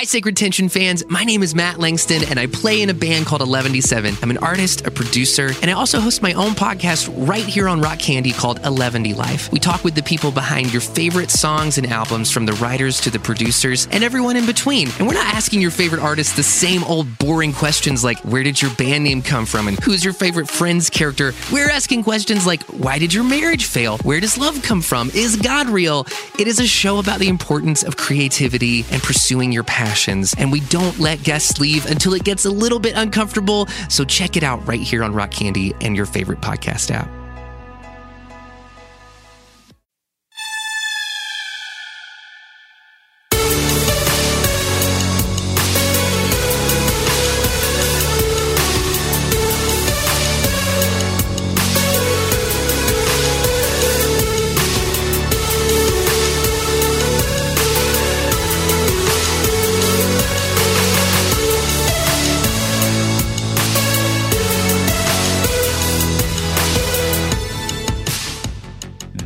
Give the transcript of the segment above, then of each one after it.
Hi, Sacred Tension fans. My name is Matt Langston, and I play in a band called Eleventyseven. I'm an artist, a producer, and I also host my own podcast right here on Rock Candy called 11 Life. We talk with the people behind your favorite songs and albums, from the writers to the producers, and everyone in between. And we're not asking your favorite artists the same old boring questions like, where did your band name come from? And who's your favorite friend's character? We're asking questions like, why did your marriage fail? Where does love come from? Is God real? It is a show about the importance of creativity and pursuing your And we don't let guests leave until it gets a little bit uncomfortable. So check it out right here on Rock Candy and your favorite podcast app.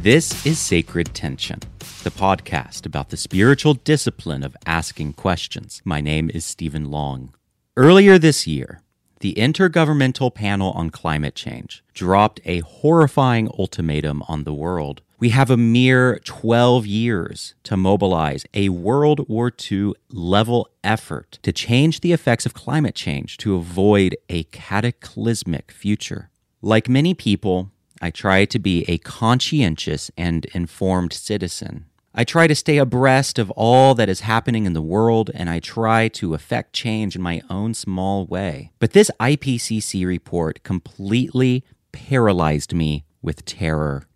This is Sacred Tension, the podcast about the spiritual discipline of asking questions. My name is Stephen Long. Earlier this year, the Intergovernmental Panel on Climate Change dropped a horrifying ultimatum on the world. We have a mere 12 years to mobilize a World War II level effort to change the effects of climate change to avoid a cataclysmic future. Like many people, I try to be a conscientious and informed citizen. I try to stay abreast of all that is happening in the world and I try to affect change in my own small way. But this IPCC report completely paralyzed me with terror.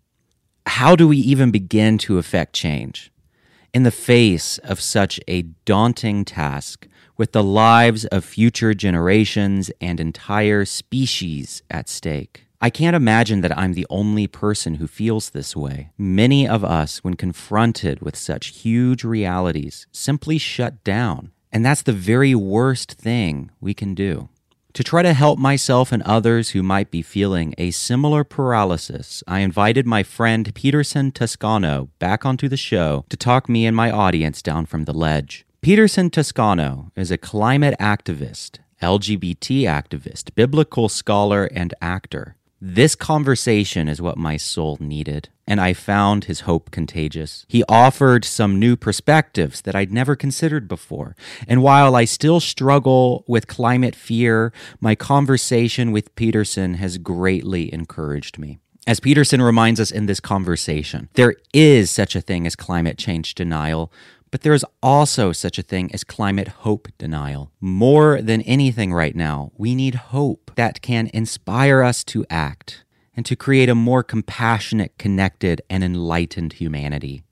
How do we even begin to affect change? In the face of such a daunting task, with the lives of future generations and entire species at stake. I can't imagine that I'm the only person who feels this way. Many of us, when confronted with such huge realities, simply shut down. And that's the very worst thing we can do. To try to help myself and others who might be feeling a similar paralysis, I invited my friend Peterson Toscano back onto the show to talk me and my audience down from the ledge. Peterson Toscano is a climate activist, LGBT activist, biblical scholar, and actor. This conversation is what my soul needed, and I found his hope contagious. He offered some new perspectives that I'd never considered before. And while I still struggle with climate fear, my conversation with Peterson has greatly encouraged me. As Peterson reminds us in this conversation, there is such a thing as climate change denial, but there is also such a thing as climate hope denial. More than anything right now, we need hope that can inspire us to act and to create a more compassionate, connected, and enlightened humanity.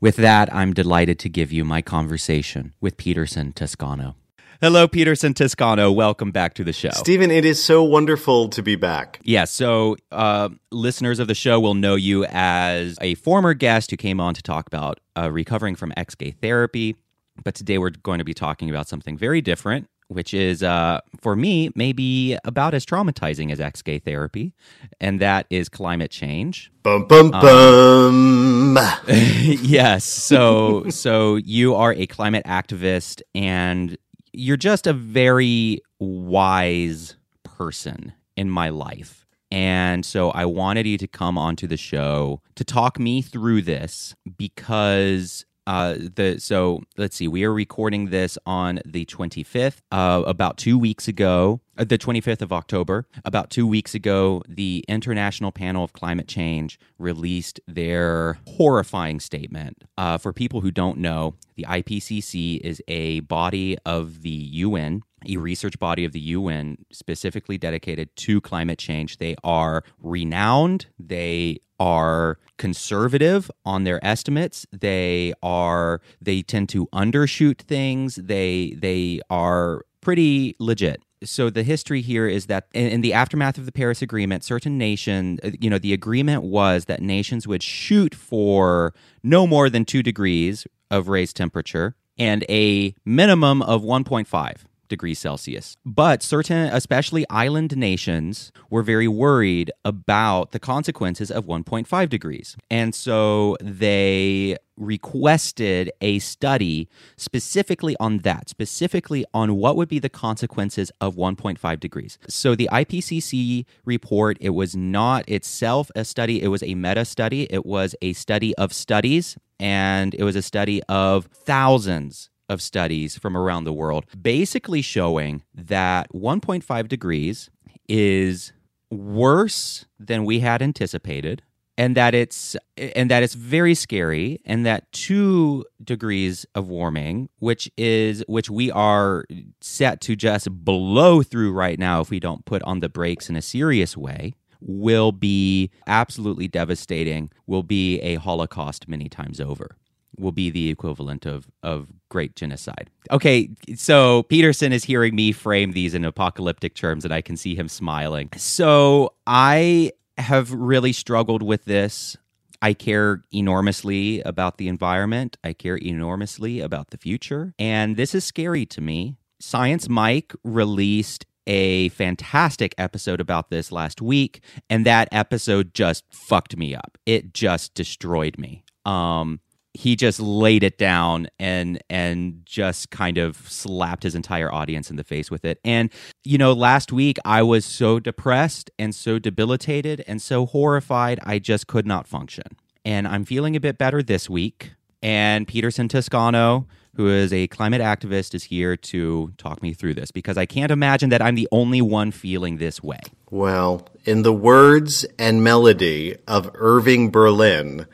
With that, I'm delighted to give you my conversation with Peterson Toscano. Hello, Peterson Toscano. Welcome back to the show. Stephen, it is so wonderful to be back. Yeah, so uh, listeners of the show will know you as a former guest who came on to talk about uh, recovering from ex gay therapy. But today we're going to be talking about something very different, which is, uh, for me, maybe about as traumatizing as ex gay therapy, and that is climate change. Bum, bum, um, bum. yes. So, so you are a climate activist and you're just a very wise person in my life. And so I wanted you to come onto the show to talk me through this because uh, the so let's see, we are recording this on the 25th. Uh, about two weeks ago, uh, the 25th of October, about two weeks ago, the International Panel of Climate Change released their horrifying statement. Uh, for people who don't know, the IPCC is a body of the UN a research body of the UN specifically dedicated to climate change. They are renowned. They are conservative on their estimates. They are they tend to undershoot things. They they are pretty legit. So the history here is that in, the aftermath of the Paris Agreement, certain nation, uh, you know, the agreement was that nations would shoot for no more than two degrees of raised temperature and a minimum of 1.5 degrees Celsius. But certain, especially island nations, were very worried about the consequences of 1.5 degrees. And so they requested a study specifically on that, specifically on what would be the consequences of 1.5 degrees. So the IPCC report, it was not itself a study, it was a meta study, it was a study of studies, and it was a study of thousands of studies from around the world, basically showing that 1.5 degrees is worse than we had anticipated and that it's and that it's very scary and that 2 degrees of warming which is which we are set to just blow through right now if we don't put on the brakes in a serious way will be absolutely devastating will be a holocaust many times over will be the equivalent of of great genocide. Okay, so Peterson is hearing me frame these in apocalyptic terms and I can see him smiling. So I have really struggled with this. I care enormously about the environment. I care enormously about the future. And this is scary to me. Science Mike released a fantastic episode about this last week, and that episode just fucked me up. It just destroyed me. Um, he just laid it down and and just kind of slapped his entire audience in the face with it. And you know, last week I was so depressed and so debilitated and so horrified I just could not function. And I'm feeling a bit better this week. And Peterson Toscano, who is a climate activist, is here to talk me through this because I can't imagine that I'm the only one feeling this way. Well, in the words and melody of Irving Berlin,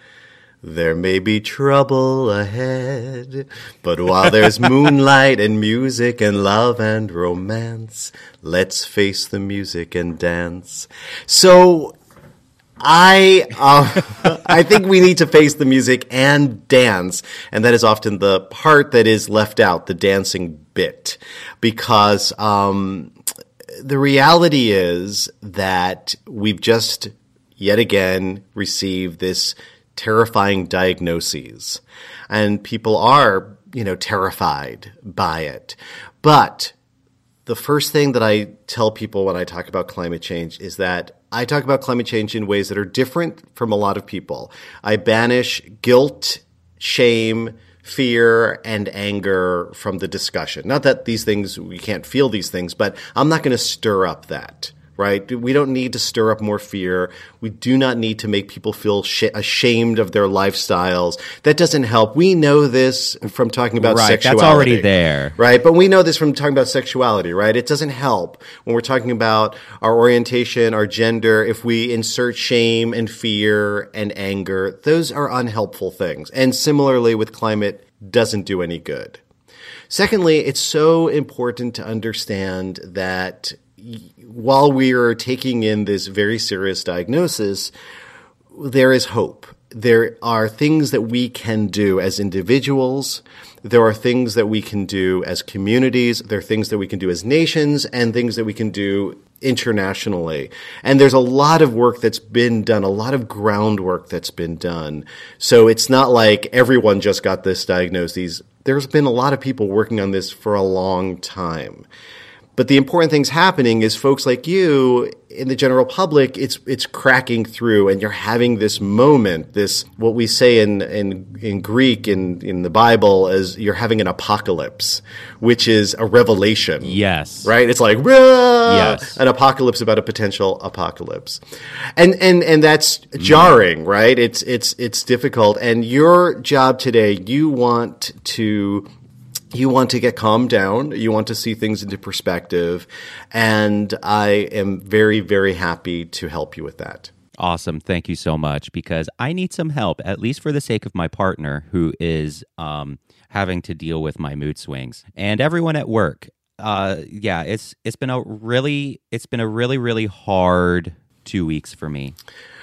there may be trouble ahead, but while there's moonlight and music and love and romance, let's face the music and dance. So, I uh, I think we need to face the music and dance, and that is often the part that is left out, the dancing bit, because um, the reality is that we've just yet again received this terrifying diagnoses. And people are, you know, terrified by it. But the first thing that I tell people when I talk about climate change is that I talk about climate change in ways that are different from a lot of people. I banish guilt, shame, fear, and anger from the discussion. Not that these things, we can't feel these things, but I'm not going to stir up that right? We don't need to stir up more fear. We do not need to make people feel sh- ashamed of their lifestyles. That doesn't help. We know this from talking about right, sexuality. That's already there. Right. But we know this from talking about sexuality, right? It doesn't help when we're talking about our orientation, our gender, if we insert shame and fear and anger. Those are unhelpful things. And similarly with climate doesn't do any good. Secondly, it's so important to understand that while we are taking in this very serious diagnosis, there is hope. There are things that we can do as individuals. There are things that we can do as communities. There are things that we can do as nations and things that we can do internationally. And there's a lot of work that's been done, a lot of groundwork that's been done. So it's not like everyone just got this diagnosis. There's been a lot of people working on this for a long time. But the important things happening is folks like you in the general public, it's it's cracking through, and you're having this moment, this what we say in in in Greek in in the Bible as you're having an apocalypse, which is a revelation. Yes, right. It's like yes, an apocalypse about a potential apocalypse, and and and that's jarring, mm. right? It's it's it's difficult, and your job today, you want to you want to get calmed down. You want to see things into perspective. And I am very, very happy to help you with that. Awesome. Thank you so much because I need some help, at least for the sake of my partner who is um, having to deal with my mood swings and everyone at work. Uh, yeah, it's it's been a really it's been a really really hard two weeks for me.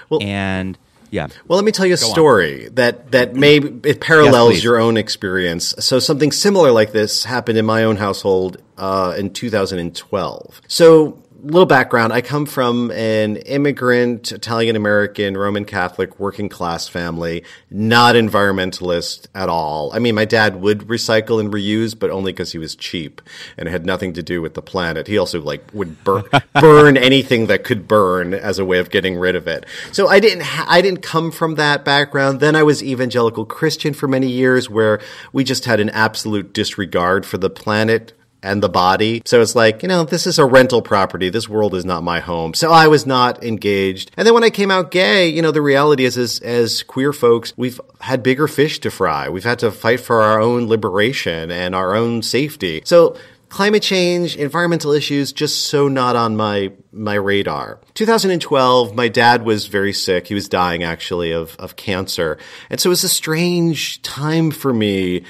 Well, and yeah. Well, let me tell you a Go story on. that that may it parallels yes, your own experience. So something similar like this happened in my own household uh, in 2012. So little background. I come from an immigrant, Italian American, Roman Catholic, working class family, not environmentalist at all. I mean, my dad would recycle and reuse, but only because he was cheap and it had nothing to do with the planet. He also like would bur- burn anything that could burn as a way of getting rid of it. So I didn't, ha- I didn't come from that background. Then I was evangelical Christian for many years where we just had an absolute disregard for the planet and the body. So it's like, you know, this is a rental property. This world is not my home. So I was not engaged. And then when I came out gay, you know, the reality is, as, as queer folks, we've had bigger fish to fry. We've had to fight for our own liberation and our own safety. So climate change, environmental issues, just so not on my my radar. 2012, my dad was very sick. He was dying actually of of cancer, and so it was a strange time for me.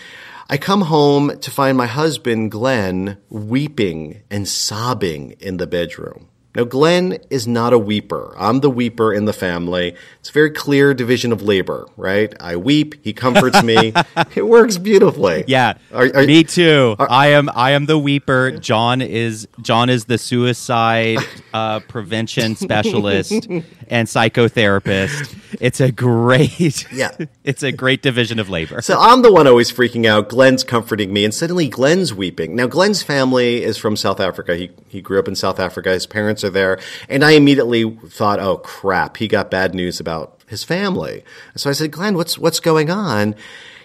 I come home to find my husband, Glenn, weeping and sobbing in the bedroom. Now, Glenn is not a weeper. I'm the weeper in the family. It's a very clear division of labor, right? I weep, he comforts me. it works beautifully. Yeah, are, are, me too. Are, I am. I am the weeper. John is. John is the suicide uh, prevention specialist and psychotherapist. It's a great. Yeah, it's a great division of labor. So I'm the one always freaking out. Glenn's comforting me, and suddenly Glenn's weeping. Now, Glenn's family is from South Africa. He he grew up in South Africa. His parents are there. And I immediately thought, oh crap, he got bad news about his family. So I said, Glenn, what's, what's going on?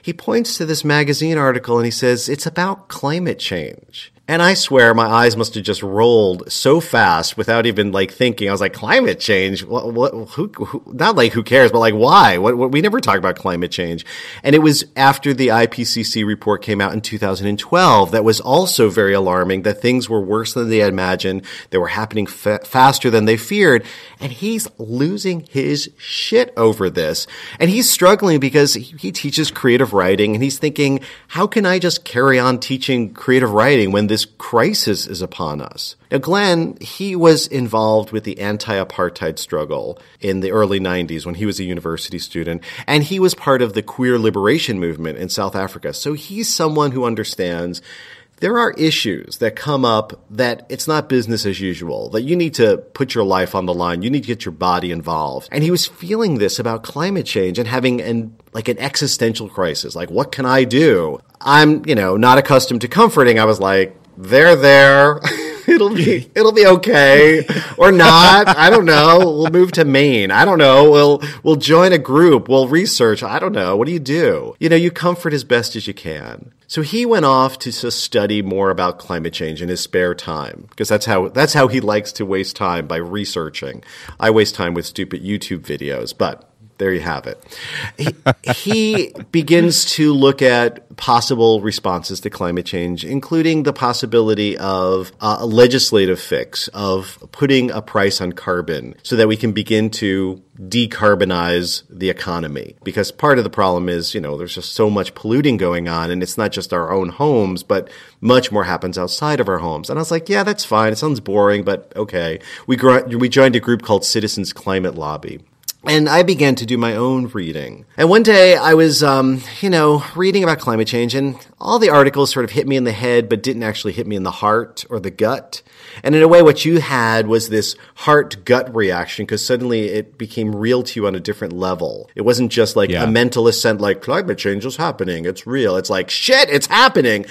He points to this magazine article and he says, it's about climate change. And I swear my eyes must have just rolled so fast without even like thinking. I was like, climate change? What, what who, who, not like who cares, but like why? What, what, we never talk about climate change. And it was after the IPCC report came out in 2012 that was also very alarming that things were worse than they had imagined. They were happening fa- faster than they feared. And he's losing his shit over this. And he's struggling because he, he teaches creative writing and he's thinking, how can I just carry on teaching creative writing when this this crisis is upon us. Now, Glenn, he was involved with the anti-apartheid struggle in the early 90s when he was a university student, and he was part of the queer liberation movement in South Africa. So he's someone who understands there are issues that come up that it's not business as usual, that you need to put your life on the line. You need to get your body involved. And he was feeling this about climate change and having an, like an existential crisis. Like, what can I do? I'm, you know, not accustomed to comforting. I was like, they're there. it'll be it'll be okay or not. I don't know. We'll move to Maine. I don't know. We'll we'll join a group. We'll research. I don't know. What do you do? You know, you comfort as best as you can. So he went off to study more about climate change in his spare time because that's how that's how he likes to waste time by researching. I waste time with stupid YouTube videos, but there you have it. He, he, begins to look at possible responses to climate change, including the possibility of a legislative fix of putting a price on carbon so that we can begin to decarbonize the economy. Because part of the problem is, you know, there's just so much polluting going on, and it's not just our own homes, but much more happens outside of our homes. And I was like, yeah, that's fine. It sounds boring, but okay. We, we joined a group called Citizens Climate Lobby. And I began to do my own reading. And one day I was, um, you know, reading about climate change and all the articles sort of hit me in the head, but didn't actually hit me in the heart or the gut. And in a way, what you had was this heart gut reaction because suddenly it became real to you on a different level. It wasn't just like yeah. a mental assent like climate change is happening. It's real. It's like shit, it's happening.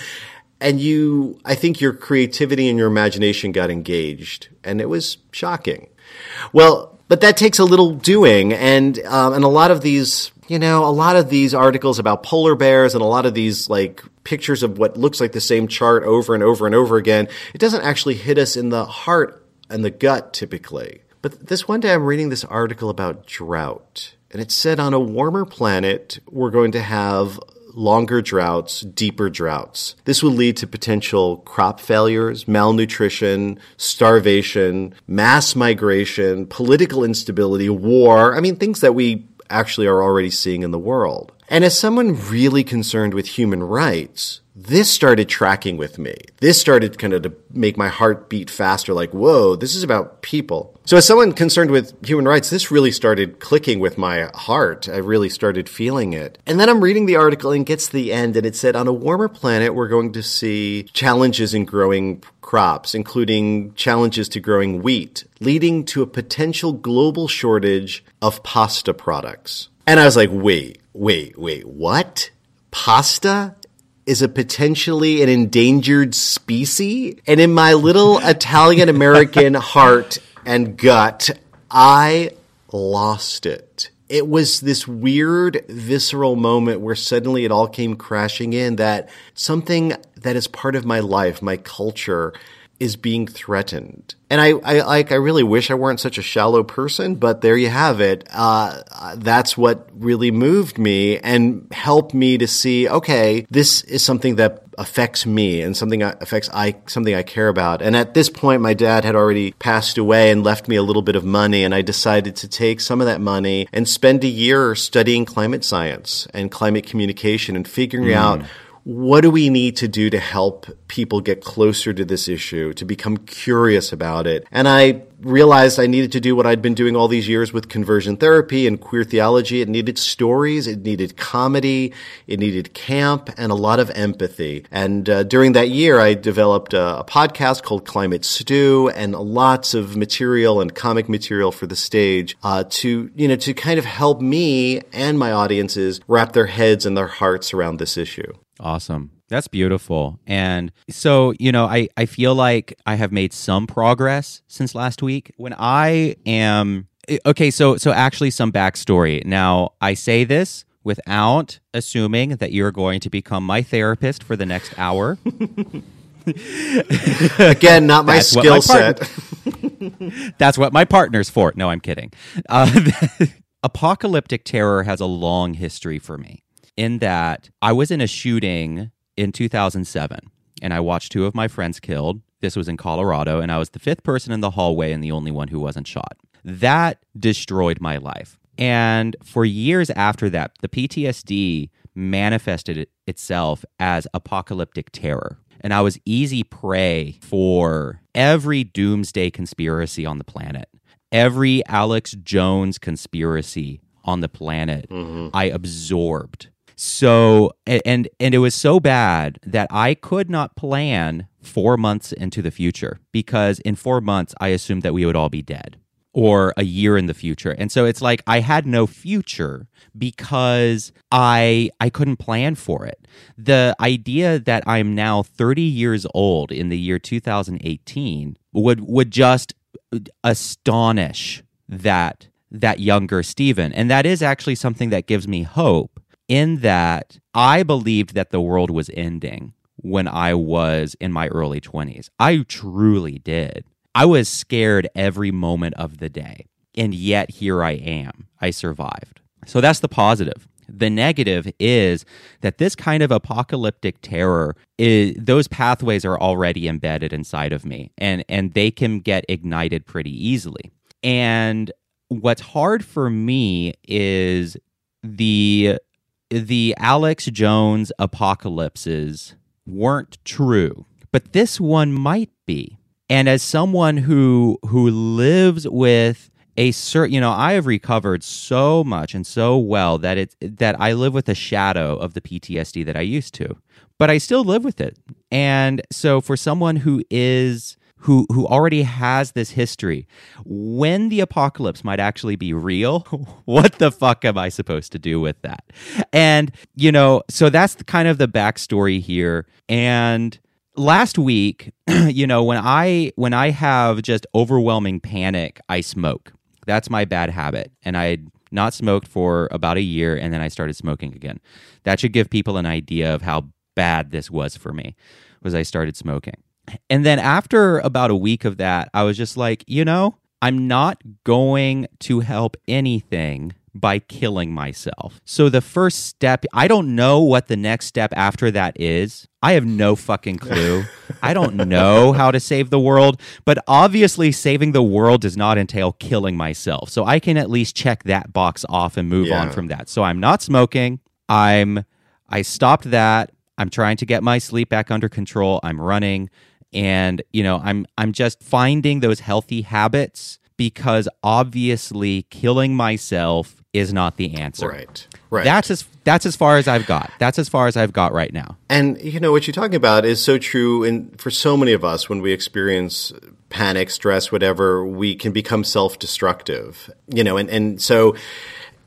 And you, I think your creativity and your imagination got engaged and it was shocking. Well, but that takes a little doing, and um, and a lot of these, you know, a lot of these articles about polar bears and a lot of these like pictures of what looks like the same chart over and over and over again, it doesn't actually hit us in the heart and the gut typically. But this one day, I'm reading this article about drought, and it said on a warmer planet, we're going to have longer droughts, deeper droughts. This will lead to potential crop failures, malnutrition, starvation, mass migration, political instability, war. I mean, things that we actually are already seeing in the world. And as someone really concerned with human rights, this started tracking with me. This started kind of to make my heart beat faster, like, whoa, this is about people. So, as someone concerned with human rights, this really started clicking with my heart. I really started feeling it. And then I'm reading the article and gets to the end, and it said, on a warmer planet, we're going to see challenges in growing crops, including challenges to growing wheat, leading to a potential global shortage of pasta products. And I was like, wait, wait, wait, what? Pasta? Is a potentially an endangered species. And in my little Italian American heart and gut, I lost it. It was this weird, visceral moment where suddenly it all came crashing in that something that is part of my life, my culture, is being threatened. And I, I like, I really wish I weren't such a shallow person, but there you have it. Uh, that's what really moved me and helped me to see, okay, this is something that affects me and something affects I, something I care about. And at this point, my dad had already passed away and left me a little bit of money. And I decided to take some of that money and spend a year studying climate science and climate communication and figuring mm. out what do we need to do to help people get closer to this issue, to become curious about it? And I realized I needed to do what I'd been doing all these years with conversion therapy and queer theology. It needed stories, it needed comedy, it needed camp, and a lot of empathy. And uh, during that year, I developed a, a, podcast called Climate Stew and lots of material and comic material for the stage uh, to, you know, to kind of help me and my audiences wrap their heads and their hearts around this issue. Awesome. That's beautiful. And so, you know, I, I feel like I have made some progress since last week. When I am eh, okay, so so actually some backstory. Now I say this without assuming that you're going to become my therapist for the next hour. Again, not my skill set. That's what my partner's for. No, I'm kidding. Uh, apocalyptic terror has a long history for me in that I was in a shooting in 2007 and I watched two of my friends killed. This was in Colorado, and I was the fifth person in the hallway and the only one who wasn't shot. That destroyed my life. And for years after that, the PTSD manifested itself as apocalyptic terror. And I was easy prey for every doomsday conspiracy on the planet, every Alex Jones conspiracy on the planet. Mm-hmm. I absorbed so and and it was so bad that I could not plan 4 months into the future because in 4 months I assumed that we would all be dead or a year in the future. And so it's like I had no future because I I couldn't plan for it. The idea that I'm now 30 years old in the year 2018 would would just astonish that that younger Stephen. And that is actually something that gives me hope in that I believed that the world was ending when I was in my early 20s. I truly did. I was scared every moment of the day. And yet here I am. I survived. So that's the positive. The negative is that this kind of apocalyptic terror is those pathways are already embedded inside of me and and they can get ignited pretty easily. And what's hard for me is the the Alex Jones apocalypses weren't true, but this one might be. And as someone who who lives with a certain, you know, I have recovered so much and so well that it that I live with a shadow of the PTSD that I used to, but I still live with it. And so, for someone who is who who already has this history. When the apocalypse might actually be real what the fuck am i supposed to do with that? And you know so that's kind of the backstory here. And last week you know when i when i have just overwhelming panic i smoke. That's my bad habit. And i not smoked for about a year and then i started smoking again. That should give people an idea of how bad this was for me was i started smoking and then after about a week of that, I was just like, you know, I'm not going to help anything by killing myself. So the first step, I don't know what the next step after that is. I have no fucking clue. I don't know how to save the world, but obviously saving the world does not entail killing myself. So I can at least check that box off and move yeah. on from that. So I'm not smoking. I'm I stopped that. I'm trying to get my sleep back under control. I'm running and, you know, I'm I'm just finding those healthy habits because obviously killing myself is not the answer. Right. Right. That's as that's as far as I've got. That's as far as I've got right now. And you know what you're talking about is so true and for so many of us when we experience panic, stress, whatever, we can become self-destructive. You know, and and so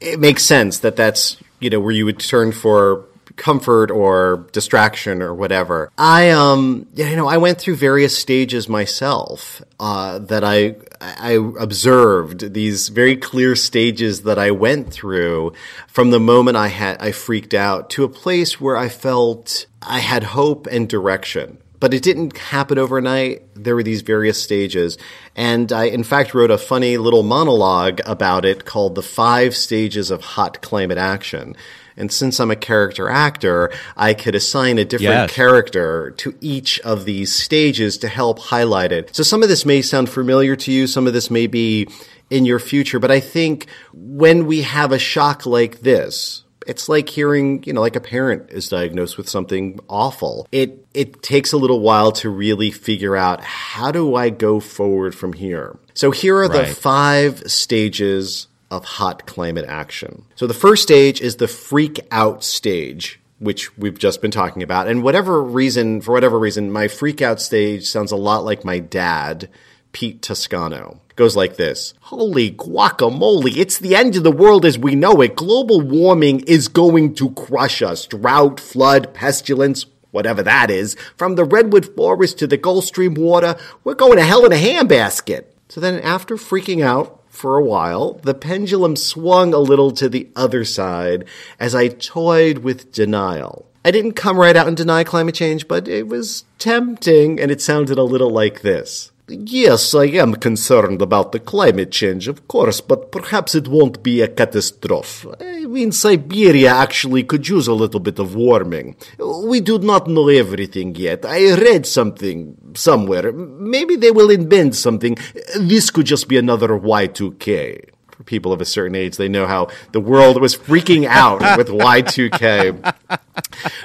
it makes sense that that's, you know, where you would turn for comfort or distraction or whatever. I um you know I went through various stages myself uh, that I I observed these very clear stages that I went through from the moment I had I freaked out to a place where I felt I had hope and direction but it didn't happen overnight. There were these various stages. And I, in fact, wrote a funny little monologue about it called The Five Stages of Hot Climate Action. And since I'm a character actor, I could assign a different Yes. character to each of these stages to help highlight it. So some of this may sound familiar to you, some of this may be in your future, but I think when we have a shock like this, it's like hearing, you know, like a parent is diagnosed with something awful. It it takes a little while to really figure out how do I go forward from here. So here are the five stages of hot climate action. So the first stage is the freak out stage, which we've just been talking about. And whatever reason, for whatever reason, my freak out stage sounds a lot like my dad, Pete Toscano. It goes like this. Holy guacamole, it's the end of the world as we know it. Global warming is going to crush us. Drought, flood, pestilence, whatever that is, from the redwood forest to the Gulf Stream water, we're going to hell in a handbasket. So then, after freaking out for a while, the pendulum swung a little to the other side as I toyed with denial. I didn't come right out and deny climate change, but it was tempting, and it sounded a little like this. Yes, I am concerned about the climate change, of course, but perhaps it won't be a catastrophe. I mean, Siberia actually could use a little bit of warming. We do not know everything yet. I read something somewhere. Maybe they will invent something. This could just be another Y2K. For people of a certain age, they know how the world was freaking out with Y2K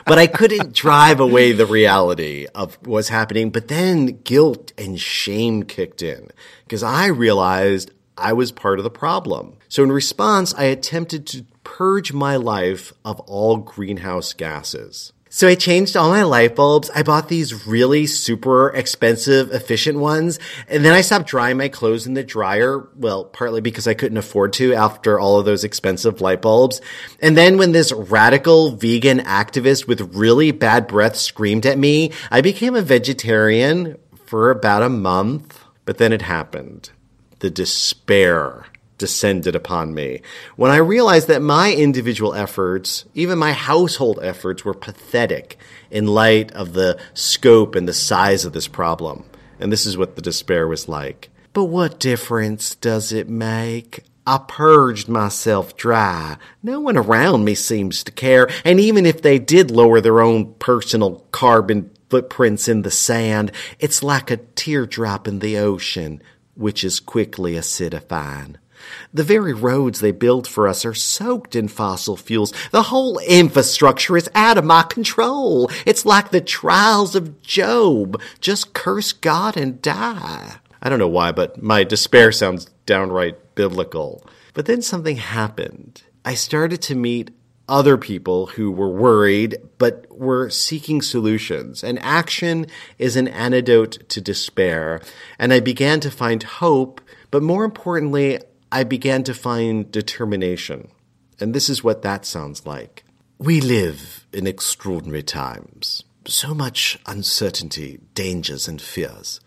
but I couldn't drive away the reality of what's happening. But then guilt and shame kicked in because I realized I was part of the problem. So in response, I attempted to purge my life of all greenhouse gases. So I changed all my light bulbs. I bought these really super expensive, efficient ones. And then I stopped drying my clothes in the dryer. Well, partly because I couldn't afford to after all of those expensive light bulbs. And then when this radical vegan activist with really bad breath screamed at me, I became a vegetarian for about a month. But then it happened. The despair descended upon me when I realized that my individual efforts, even my household efforts, were pathetic in light of the scope and the size of this problem. And this is what the despair was like. But what difference does it make? I purged myself dry. No one around me seems to care, and even if they did lower their own personal carbon footprints in the sand, it's like a teardrop in the ocean, which is quickly acidifying. The very roads they build for us are soaked in fossil fuels. The whole infrastructure is out of my control. It's like the trials of Job. Just curse God and die. I don't know why, but my despair sounds downright biblical. But then something happened. I started to meet other people who were worried but were seeking solutions. And action is an antidote to despair. And I began to find hope, but more importantly, I began to find determination. And this is what that sounds like. We live in extraordinary times. So much uncertainty, dangers, and fears.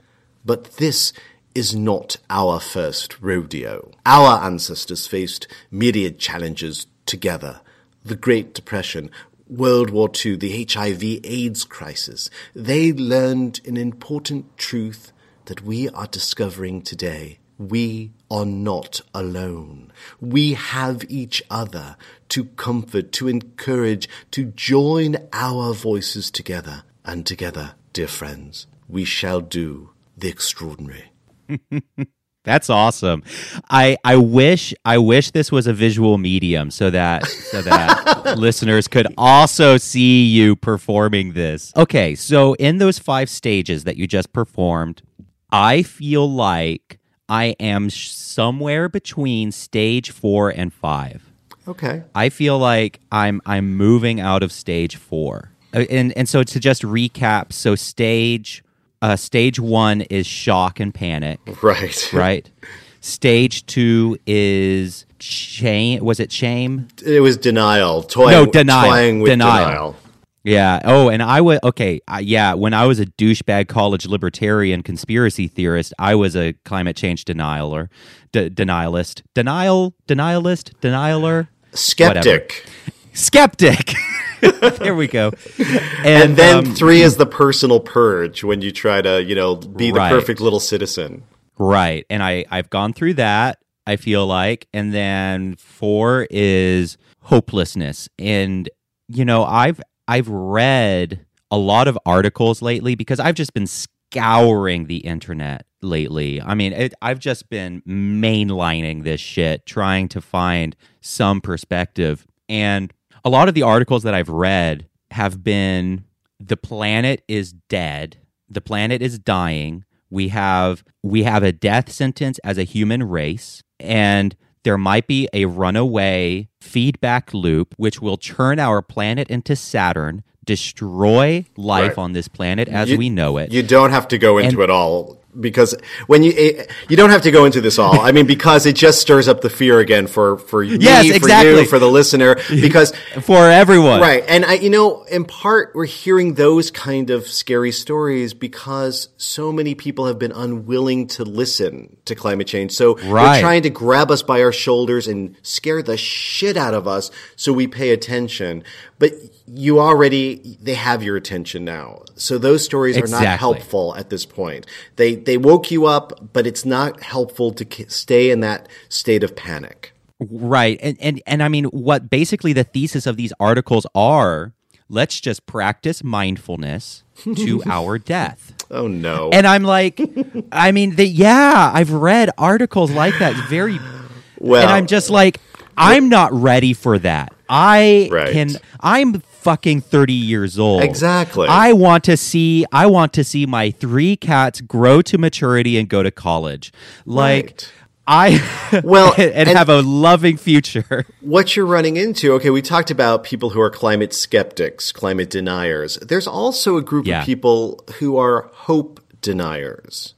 But this is not our first rodeo. Our ancestors faced myriad challenges together. The Great Depression, World War II, the HIV AIDS crisis. They learned an important truth that we are discovering today. We are not alone. We have each other to comfort, to encourage, to join our voices together. And together, dear friends, we shall do the extraordinary. That's awesome. I I wish I wish this was a visual medium so that so that listeners could also see you performing this. Okay, so in those 5 stages that you just performed, I feel like I am somewhere between stage 4 and 5. Okay. I feel like I'm I'm moving out of stage 4. Uh, And and so to just recap, so stage uh, stage 1 is shock and panic Right. right? Stage two is shame. Was it shame? It was denial. Toying, No, denial. Toying with Denial. denial. Yeah. Oh, and I was okay. Uh, yeah, when I was a douchebag college libertarian conspiracy theorist, I was a climate change denialer, d- denialist, denial, denialist, denialer, Skeptic. skeptic. there we go. And, And then um, three is the personal purge when you try to, you know, be the perfect little citizen. Right. And I, I've gone through that, I feel like. And then four is hopelessness. And, you know, I've I've read a lot of articles lately because I've just been scouring the internet lately. I mean, it, I've just been mainlining this shit, trying to find some perspective. And a lot of the articles that I've read have been the planet is dead, the planet is dying. We have we have a death sentence as a human race and there might be a runaway feedback loop which will turn our planet into Saturn, destroy life Right. on this planet as You- we know it. You don't have to go into it all because when you eh, you don't have to go into this all. I mean, because it just stirs up the fear again for for Yes, me, for exactly. you, for the listener. Because for everyone. Right. And I, you know, in part, we're hearing those kind of scary stories because so many people have been unwilling to listen to climate change. So they're trying to grab us by our shoulders and scare the shit out of us so we pay attention. But you already, they have your attention now. So those stories are not helpful at this point. They, they woke you up, but it's not helpful to k- stay in that state of panic. Right. And and and I mean what basically the thesis of these articles are, let's just practice mindfulness to our death. Oh no. And I'm like, I mean, the, yeah, I've read articles like that. It's very, well, and I'm just like, I'm not ready for that. I Right. can. I'm fucking 30 years old. Exactly. I want to see. I want to see my three cats grow to maturity and go to college. Like. Right. I Well, and, and- have a loving future. what you're running into, okay, we talked about people who are climate skeptics, climate deniers. There's also a group Yeah. of people who are hope deniers.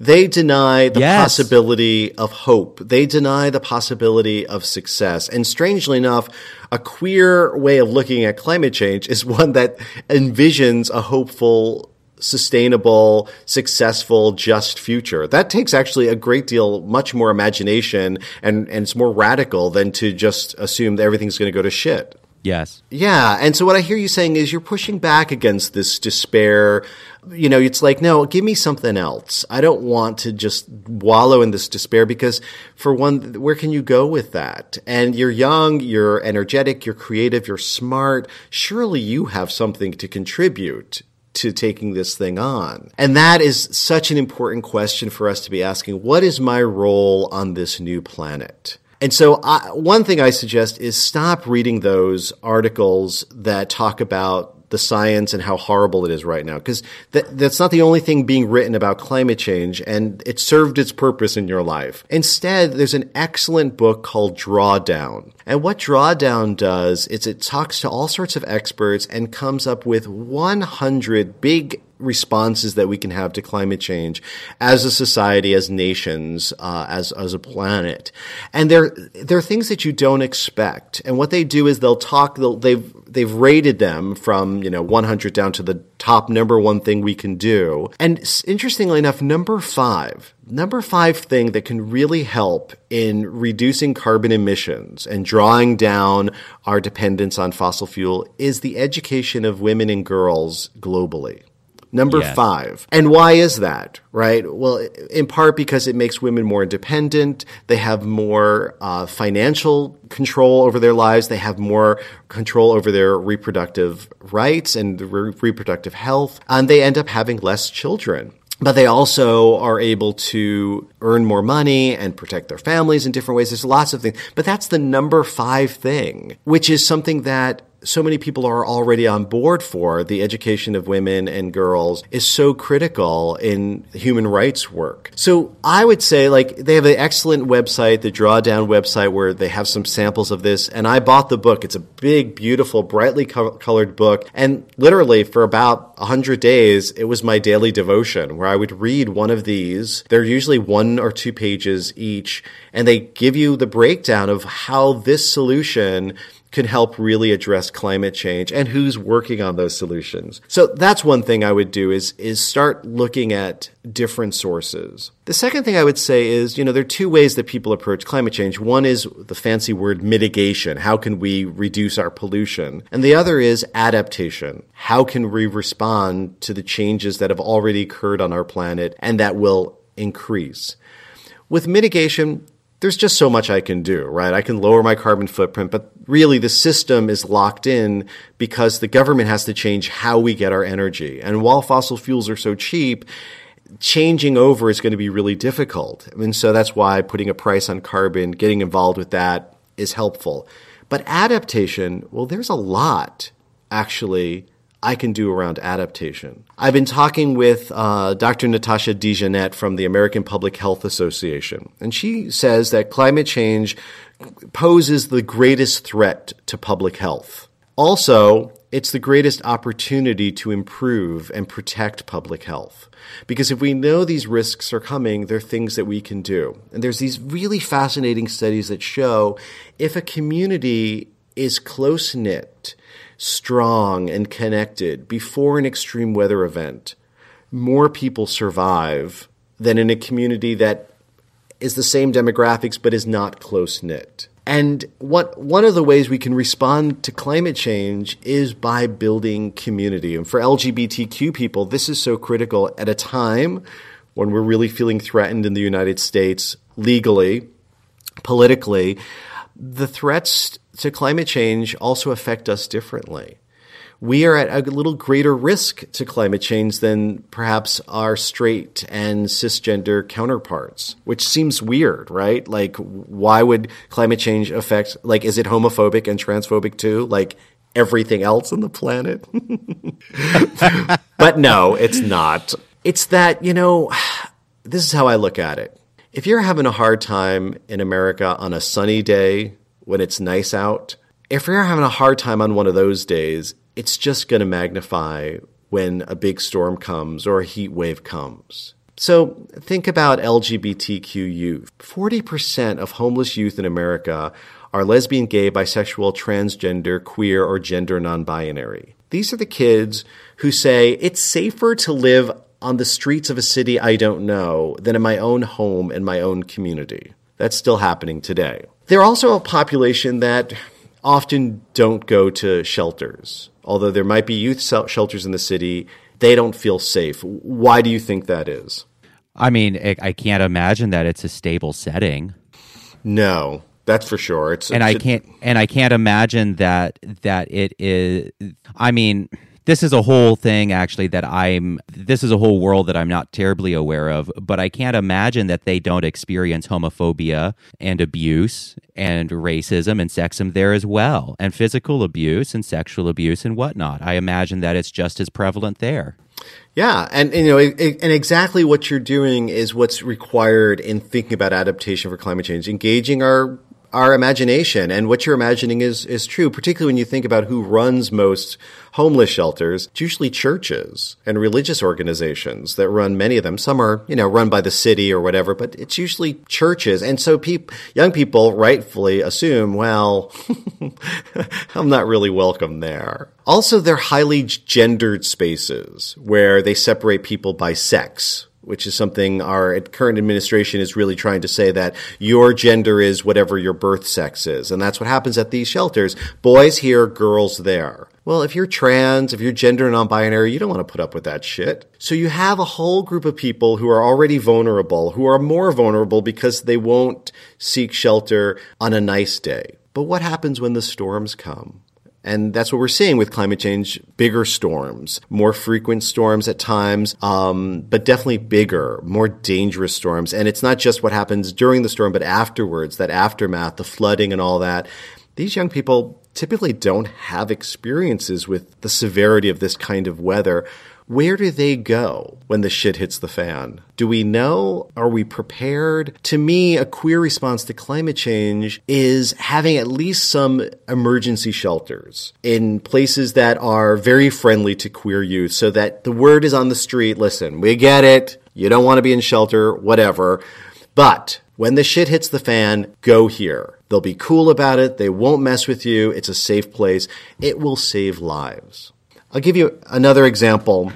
They deny the Yes. possibility of hope. They deny the possibility of success. And strangely enough, a queer way of looking at climate change is one that envisions a hopeful sustainable, successful, just future. That takes actually a great deal, much more imagination and, and it's more radical than to just assume that everything's going to go to shit. Yes. Yeah. And so what I hear you saying is you're pushing back against this despair. You know, it's like, no, give me something else. I don't want to just wallow in this despair because for one, where can you go with that? And you're young, you're energetic, you're creative, you're smart. Surely you have something to contribute to taking this thing on? And that is such an important question for us to be asking. What is my role on this new planet? And so, I, one thing I suggest is stop reading those articles that talk about the science and how horrible it is right now, because that, that's not the only thing being written about climate change, and it served its purpose in your life. Instead, there's an excellent book called Drawdown. And what Drawdown does is it talks to all sorts of experts and comes up with 100 big responses that we can have to climate change as a society, as nations, uh, as as a planet, and they're they're things that you don't expect. And what they do is they'll talk. They'll, they've they've rated them from you know 100 down to the top number one thing we can do. And interestingly enough, number five. Number five thing that can really help in reducing carbon emissions and drawing down our dependence on fossil fuel is the education of women and girls globally. Number Yes. five. And why is that, right? Well, in part because it makes women more independent. They have more uh, financial control over their lives. They have more control over their reproductive rights and re- reproductive health. And they end up having less children. but they also are able to earn more money and protect their families in different ways. There's lots of things, but that's the number five thing, which is something that so many people are already on board for the education of women and girls is so critical in human rights work. So I would say like they have an excellent website, the drawdown website where they have some samples of this. And I bought the book. It's a big, beautiful, brightly co- colored book. And literally for about a hundred days, it was my daily devotion where I would read one of these. They're usually one or two pages each and they give you the breakdown of how this solution can help really address climate change and who's working on those solutions. So that's one thing I would do is is start looking at different sources. The second thing I would say is, you know, there are two ways that people approach climate change. One is the fancy word mitigation. How can we reduce our pollution? And the other is adaptation. How can we respond to the changes that have already occurred on our planet and that will increase? With mitigation, there's just so much I can do, right? I can lower my carbon footprint, but really the system is locked in because the government has to change how we get our energy. And while fossil fuels are so cheap, changing over is going to be really difficult. And so that's why putting a price on carbon, getting involved with that is helpful. But adaptation, well, there's a lot actually I can do around adaptation. I've been talking with uh, Dr. Natasha DeJarnett from the American Public Health Association, and she says that climate change poses the greatest threat to public health. Also, it's the greatest opportunity to improve and protect public health. Because if we know these risks are coming, there are things that we can do. And there's these really fascinating studies that show if a community is close knit, strong and connected before an extreme weather event, more people survive than in a community that is the same demographics but is not close knit. And what one of the ways we can respond to climate change is by building community. And for LGBTQ people, this is so critical at a time when we're really feeling threatened in the United States legally, politically. The threats to climate change also affect us differently. We are at a little greater risk to climate change than perhaps our straight and cisgender counterparts, which seems weird, right? Like, why would climate change affect, like, is it homophobic and transphobic too? Like, everything else on the planet? but no, it's not. It's that, you know, this is how I look at it. If you're having a hard time in America on a sunny day when it's nice out. If you're having a hard time on one of those days, it's just going to magnify when a big storm comes or a heat wave comes. So think about LGBTQ youth. 40% of homeless youth in America are lesbian, gay, bisexual, transgender, queer, or gender non binary. These are the kids who say it's safer to live on the streets of a city I don't know than in my own home and my own community. That's still happening today. They're also a population that often don't go to shelters. Although there might be youth shelters in the city, they don't feel safe. Why do you think that is? I mean, I can't imagine that it's a stable setting. No, that's for sure. It's and I can't and I can't imagine that that it is. I mean, this is a whole thing actually that I'm this is a whole world that I'm not terribly aware of, but I can't imagine that they don't experience homophobia and abuse and racism and sexism there as well, and physical abuse and sexual abuse and whatnot. I imagine that it's just as prevalent there. Yeah, and, you know, and exactly what you're doing is what's required in thinking about adaptation for climate change, engaging our our imagination and what you're imagining is is true particularly when you think about who runs most homeless shelters. It's usually churches and religious organizations that run many of them. Some are you know run by the city or whatever but it's usually churches. And so people young people rightfully assume well I'm not really welcome there. Also they're highly gendered spaces where they separate people by sex which is something our current administration is really trying to say that your gender is whatever your birth sex is. And that's what happens at these shelters. Boys here, girls there. Well, if you're trans, if you're gender non-binary, you don't want to put up with that shit. So you have a whole group of people who are already vulnerable, who are more vulnerable because they won't seek shelter on a nice day. But what happens when the storms come? And that's what we're seeing with climate change bigger storms, more frequent storms at times, um, but definitely bigger, more dangerous storms. And it's not just what happens during the storm, but afterwards, that aftermath, the flooding and all that. These young people typically don't have experiences with the severity of this kind of weather where do they go when the shit hits the fan? Do we know? Are we prepared? To me, a queer response to climate change is having at least some emergency shelters in places that are very friendly to queer youth so that the word is on the street listen, we get it. You don't want to be in shelter, whatever. But when the shit hits the fan, go here. They'll be cool about it. They won't mess with you. It's a safe place. It will save lives. I'll give you another example.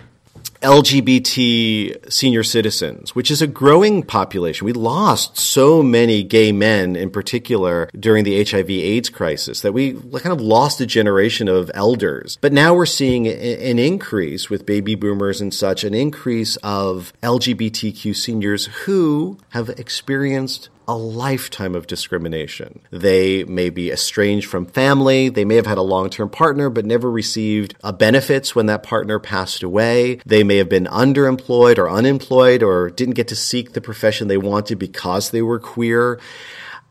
LGBT senior citizens, which is a growing population. We lost so many gay men in particular during the HIV AIDS crisis that we kind of lost a generation of elders. But now we're seeing an increase with baby boomers and such, an increase of LGBTQ seniors who have experienced a lifetime of discrimination. They may be estranged from family. They may have had a long term partner, but never received uh, benefits when that partner passed away. They may have been underemployed or unemployed or didn't get to seek the profession they wanted because they were queer.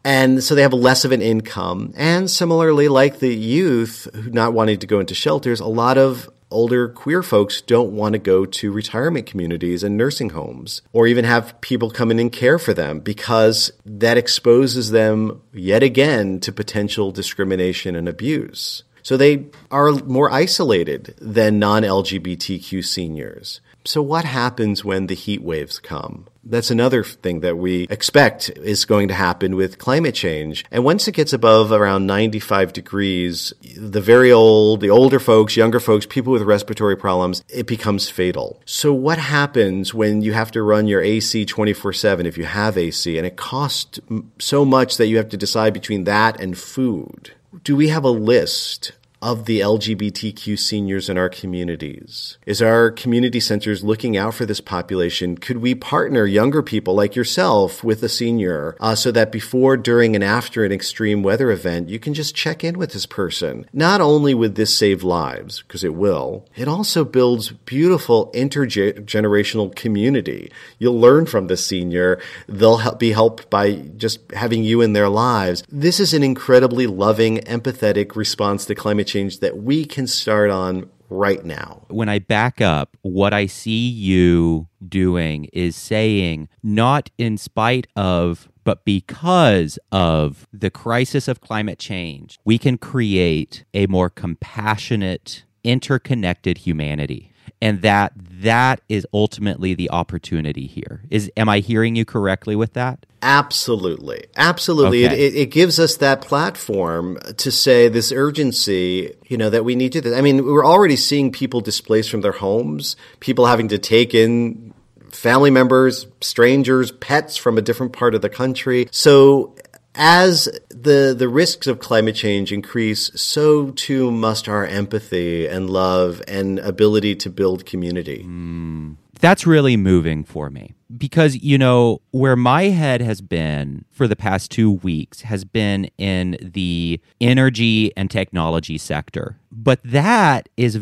And so they have less of an income. And similarly, like the youth who not wanting to go into shelters, a lot of older queer folks don't want to go to retirement communities and nursing homes or even have people come in and care for them because that exposes them yet again to potential discrimination and abuse. So they are more isolated than non LGBTQ seniors. So, what happens when the heat waves come? That's another thing that we expect is going to happen with climate change. And once it gets above around 95 degrees, the very old, the older folks, younger folks, people with respiratory problems, it becomes fatal. So, what happens when you have to run your AC 24 7 if you have AC and it costs so much that you have to decide between that and food? Do we have a list of the LGBTQ seniors in our communities? Is our community centers looking out for this population? Could we partner younger people like yourself with a senior uh, so that before, during, and after an extreme weather event, you can just check in with this person? Not only would this save lives, because it will, it also builds beautiful intergenerational community. You'll learn from the senior. They'll help, be helped by just having you in their lives. This is an incredibly loving, empathetic response to climate change that we can start on right now. When I back up, what I see you doing is saying, not in spite of, but because of the crisis of climate change, we can create a more compassionate, interconnected humanity and that that is ultimately the opportunity here. Is am i hearing you correctly with that? Absolutely. Absolutely. Okay. it, it, it, gives us that platform to say this urgency you know that we need to i mean we're already seeing people displaced from their homes people having to take in family members strangers pets from a different part of the country. So as the the risks of climate change increase, so too must our empathy and love and ability to build community. Mm. That's really moving for me because you know where my head has been for the past 2 weeks has been in the energy and technology sector. But that is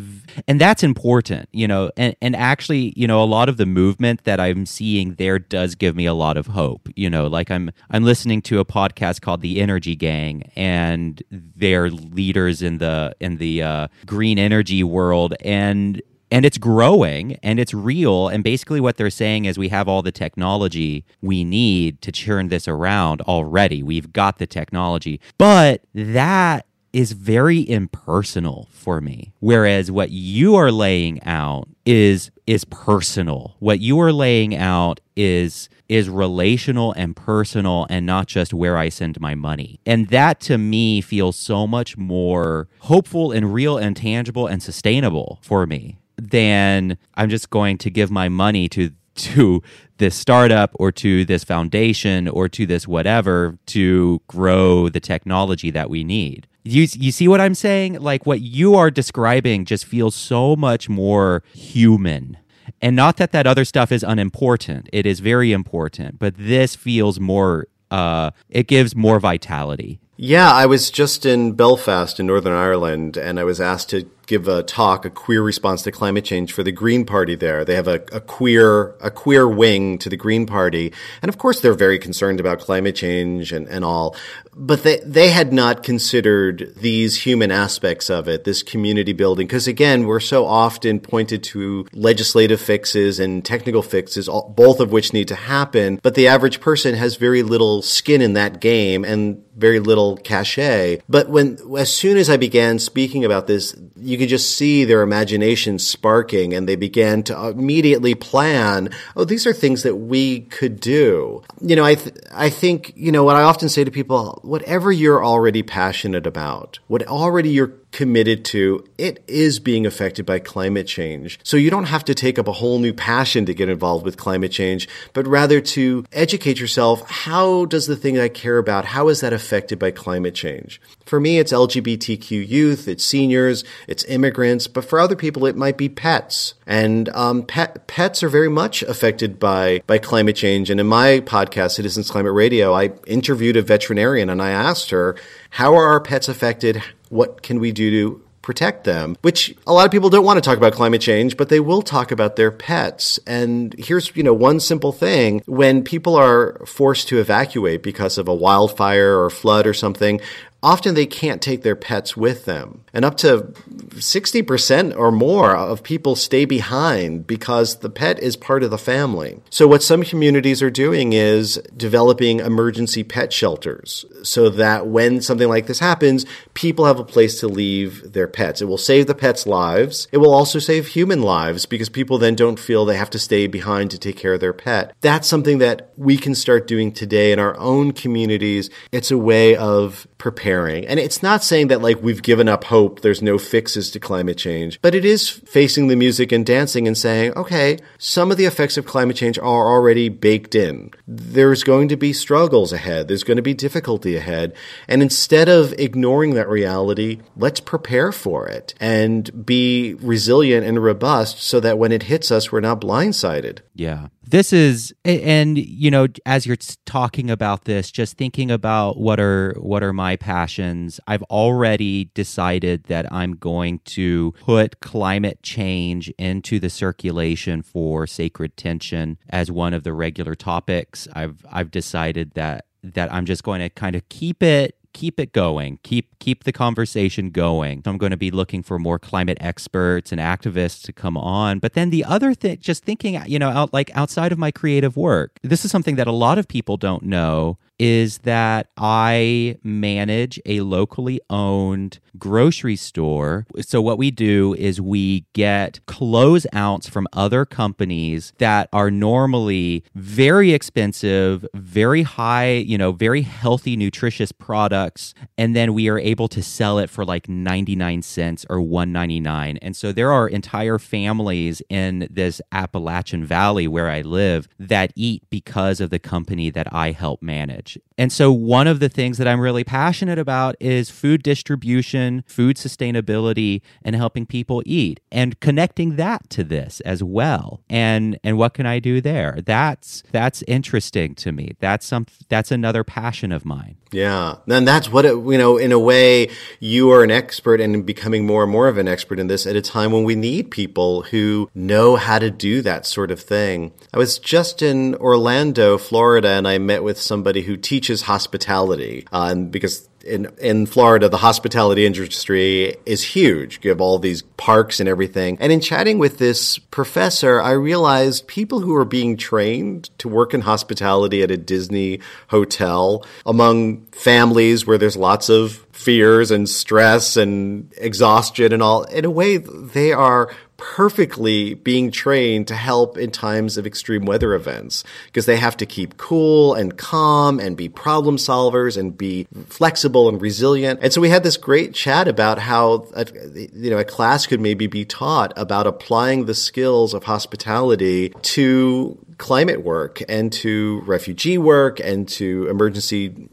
and that's important you know and, and actually you know a lot of the movement that i'm seeing there does give me a lot of hope you know like i'm i'm listening to a podcast called the energy gang and they're leaders in the in the uh, green energy world. And and it's growing and it's real. And basically what they're saying is we have all the technology we need to churn this around already. We've got the technology. But that is very impersonal for me. Whereas what you are laying out is is personal. What you are laying out is is relational and personal and not just where I send my money. And that to me feels so much more hopeful and real and tangible and sustainable for me than I'm just going to give my money to to this startup or to this foundation or to this whatever to grow the technology that we need. You you see what I'm saying? Like what you are describing just feels so much more human. And not that that other stuff is unimportant. It is very important, but this feels more uh it gives more vitality Yeah, I was just in Belfast in Northern Ireland, and I was asked to give a talk, a queer response to climate change for the Green Party there. They have a, a, queer a queer wing to the Green Party. And of course they're very concerned about climate change and, and all. But they, they had not considered these human aspects of it, this community building. Because again, we're so often pointed to legislative fixes and technical fixes, both of which need to happen. But the average person has very little skin in that game and very little cachet. But when, as soon as I began speaking about this, you could just see their imagination sparking and they began to uh, immediately plan, oh, these are things that we could do. You know, I, th- I think, you know, what I often say to people, whatever you're already passionate about, what already you're committed to, it is being affected by climate change. So you don't have to take up a whole new passion to get involved with climate change, but rather to educate yourself. How does the thing I care about, how is that affected by climate change? For me, it's LGBTQ youth, it's seniors, it's immigrants, but for other people, it might be pets. And um, pet, pets are very much affected by, by climate change. And in my podcast, Citizens Climate Radio, I interviewed a veterinarian and I asked her, how are our pets affected? What can we do to protect them, which a lot of people don't want to talk about climate change, but they will talk about their pets. And here's, you know, one simple thing. When people are forced to evacuate because of a wildfire or flood or something, often they can't take their pets with them. And up to 60% or more of people stay behind because the pet is part of the family. So, what some communities are doing is developing emergency pet shelters so that when something like this happens, people have a place to leave their pets. It will save the pets' lives. It will also save human lives because people then don't feel they have to stay behind to take care of their pet. That's something that we can start doing today in our own communities. It's a way of preparing. And it's not saying that like we've given up hope, there's no fixes to climate change, but it is facing the music and dancing and saying, okay, some of the effects of climate change are already baked in. There's going to be struggles ahead. There's going to be difficulty ahead. And instead of ignoring that reality, let's prepare for it and be resilient and robust so that when it hits us, we're not blindsided. Yeah. This is and you know as you're talking about this just thinking about what are what are my passions I've already decided that I'm going to put climate change into the circulation for sacred tension as one of the regular topics. I've I've decided that that I'm just going to kind of keep it keep it going keep keep the conversation going. I'm going to be looking for more climate experts and activists to come on. But then the other thing just thinking you know out like outside of my creative work this is something that a lot of people don't know is that I manage a locally owned grocery store. So, what we do is we get closeouts from other companies that are normally very expensive, very high, you know, very healthy, nutritious products. And then we are able to sell it for like 99 cents or 199. And so, there are entire families in this Appalachian Valley where I live that eat because of the company that I help manage. And so, one of the things that I'm really passionate about is food distribution, food sustainability, and helping people eat and connecting that to this as well. And and what can I do there? That's that's interesting to me. That's some that's another passion of mine. Yeah. And that's what it, you know, in a way, you are an expert and becoming more and more of an expert in this at a time when we need people who know how to do that sort of thing. I was just in Orlando, Florida, and I met with somebody who teaches hospitality. Uh, and because in in Florida, the hospitality industry is huge. You have all these parks and everything. And in chatting with this professor, I realized people who are being trained to work in hospitality at a Disney hotel among families where there's lots of fears and stress and exhaustion and all, in a way, they are perfectly being trained to help in times of extreme weather events because they have to keep cool and calm and be problem solvers and be flexible and resilient. And so we had this great chat about how a, you know a class could maybe be taught about applying the skills of hospitality to climate work and to refugee work and to emergency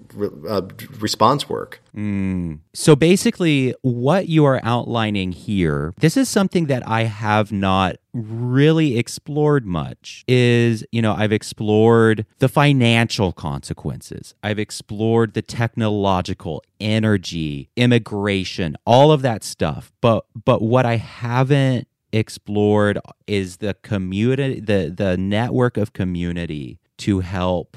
uh, response work. Mm. So basically, what you are outlining here, this is something that I have not really explored much. Is, you know, I've explored the financial consequences, I've explored the technological, energy, immigration, all of that stuff. But, but what I haven't explored is the community the the network of community to help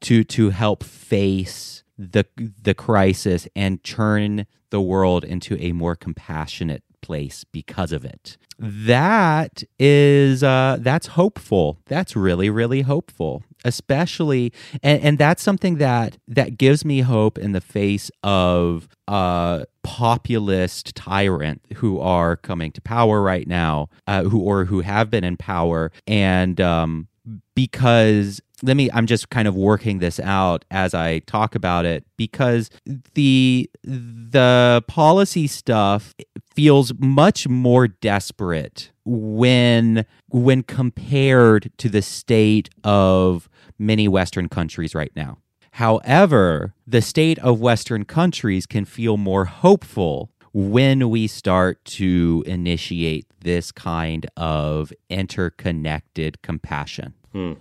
to to help face the the crisis and turn the world into a more compassionate place because of it. That is uh, that's hopeful. That's really really hopeful, especially and, and that's something that that gives me hope in the face of uh, populist tyrant who are coming to power right now, uh, who or who have been in power, and um, because let me i'm just kind of working this out as i talk about it because the the policy stuff feels much more desperate when when compared to the state of many western countries right now however the state of western countries can feel more hopeful when we start to initiate this kind of interconnected compassion hmm.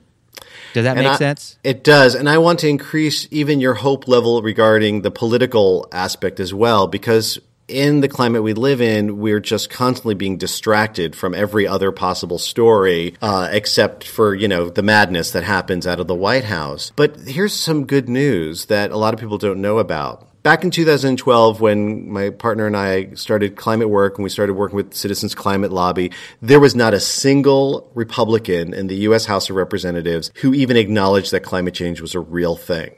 Does that and make I, sense? It does. And I want to increase even your hope level regarding the political aspect as well, because in the climate we live in, we're just constantly being distracted from every other possible story, uh, except for, you know, the madness that happens out of the White House. But here's some good news that a lot of people don't know about back in 2012, when my partner and I started climate work and we started working with Citizens Climate Lobby, there was not a single Republican in the U.S. House of Representatives who even acknowledged that climate change was a real thing.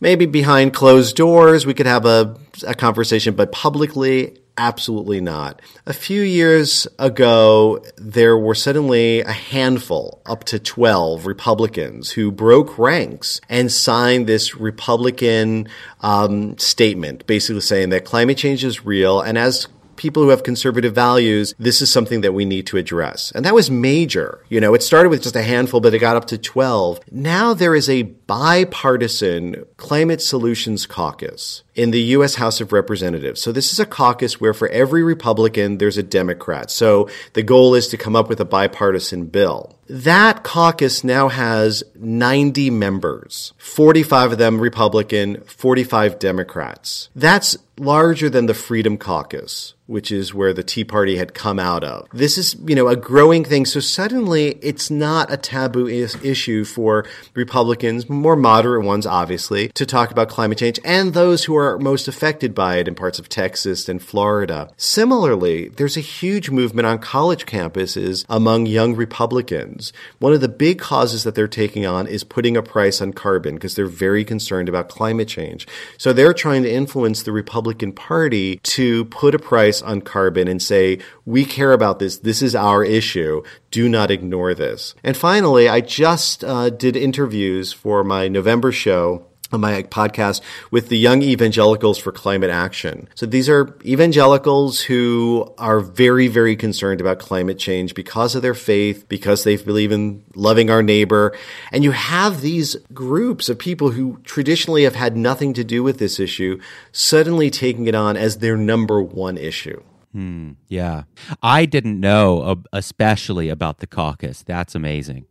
Maybe behind closed doors, we could have a, a conversation, but publicly, Absolutely not. A few years ago, there were suddenly a handful, up to 12 Republicans who broke ranks and signed this Republican um, statement, basically saying that climate change is real. And as people who have conservative values, this is something that we need to address. And that was major. You know, it started with just a handful, but it got up to 12. Now there is a bipartisan climate solutions caucus in the U.S. House of Representatives. So this is a caucus where for every Republican, there's a Democrat. So the goal is to come up with a bipartisan bill. That caucus now has 90 members, 45 of them Republican, 45 Democrats. That's larger than the Freedom Caucus, which is where the Tea Party had come out of. This is, you know, a growing thing. So suddenly it's not a taboo is- issue for Republicans, more moderate ones, obviously, to talk about climate change and those who are most affected by it in parts of Texas and Florida. Similarly, there's a huge movement on college campuses among young Republicans. One of the big causes that they're taking on is putting a price on carbon because they're very concerned about climate change. So they're trying to influence the Republican Party to put a price on carbon and say, we care about this. This is our issue. Do not ignore this. And finally, I just uh, did interviews for my November show on my podcast with the Young Evangelicals for Climate Action. So these are evangelicals who are very, very concerned about climate change because of their faith, because they believe in loving our neighbor. And you have these groups of people who traditionally have had nothing to do with this issue suddenly taking it on as their number one issue. Hmm, yeah. I didn't know especially about the caucus. That's amazing.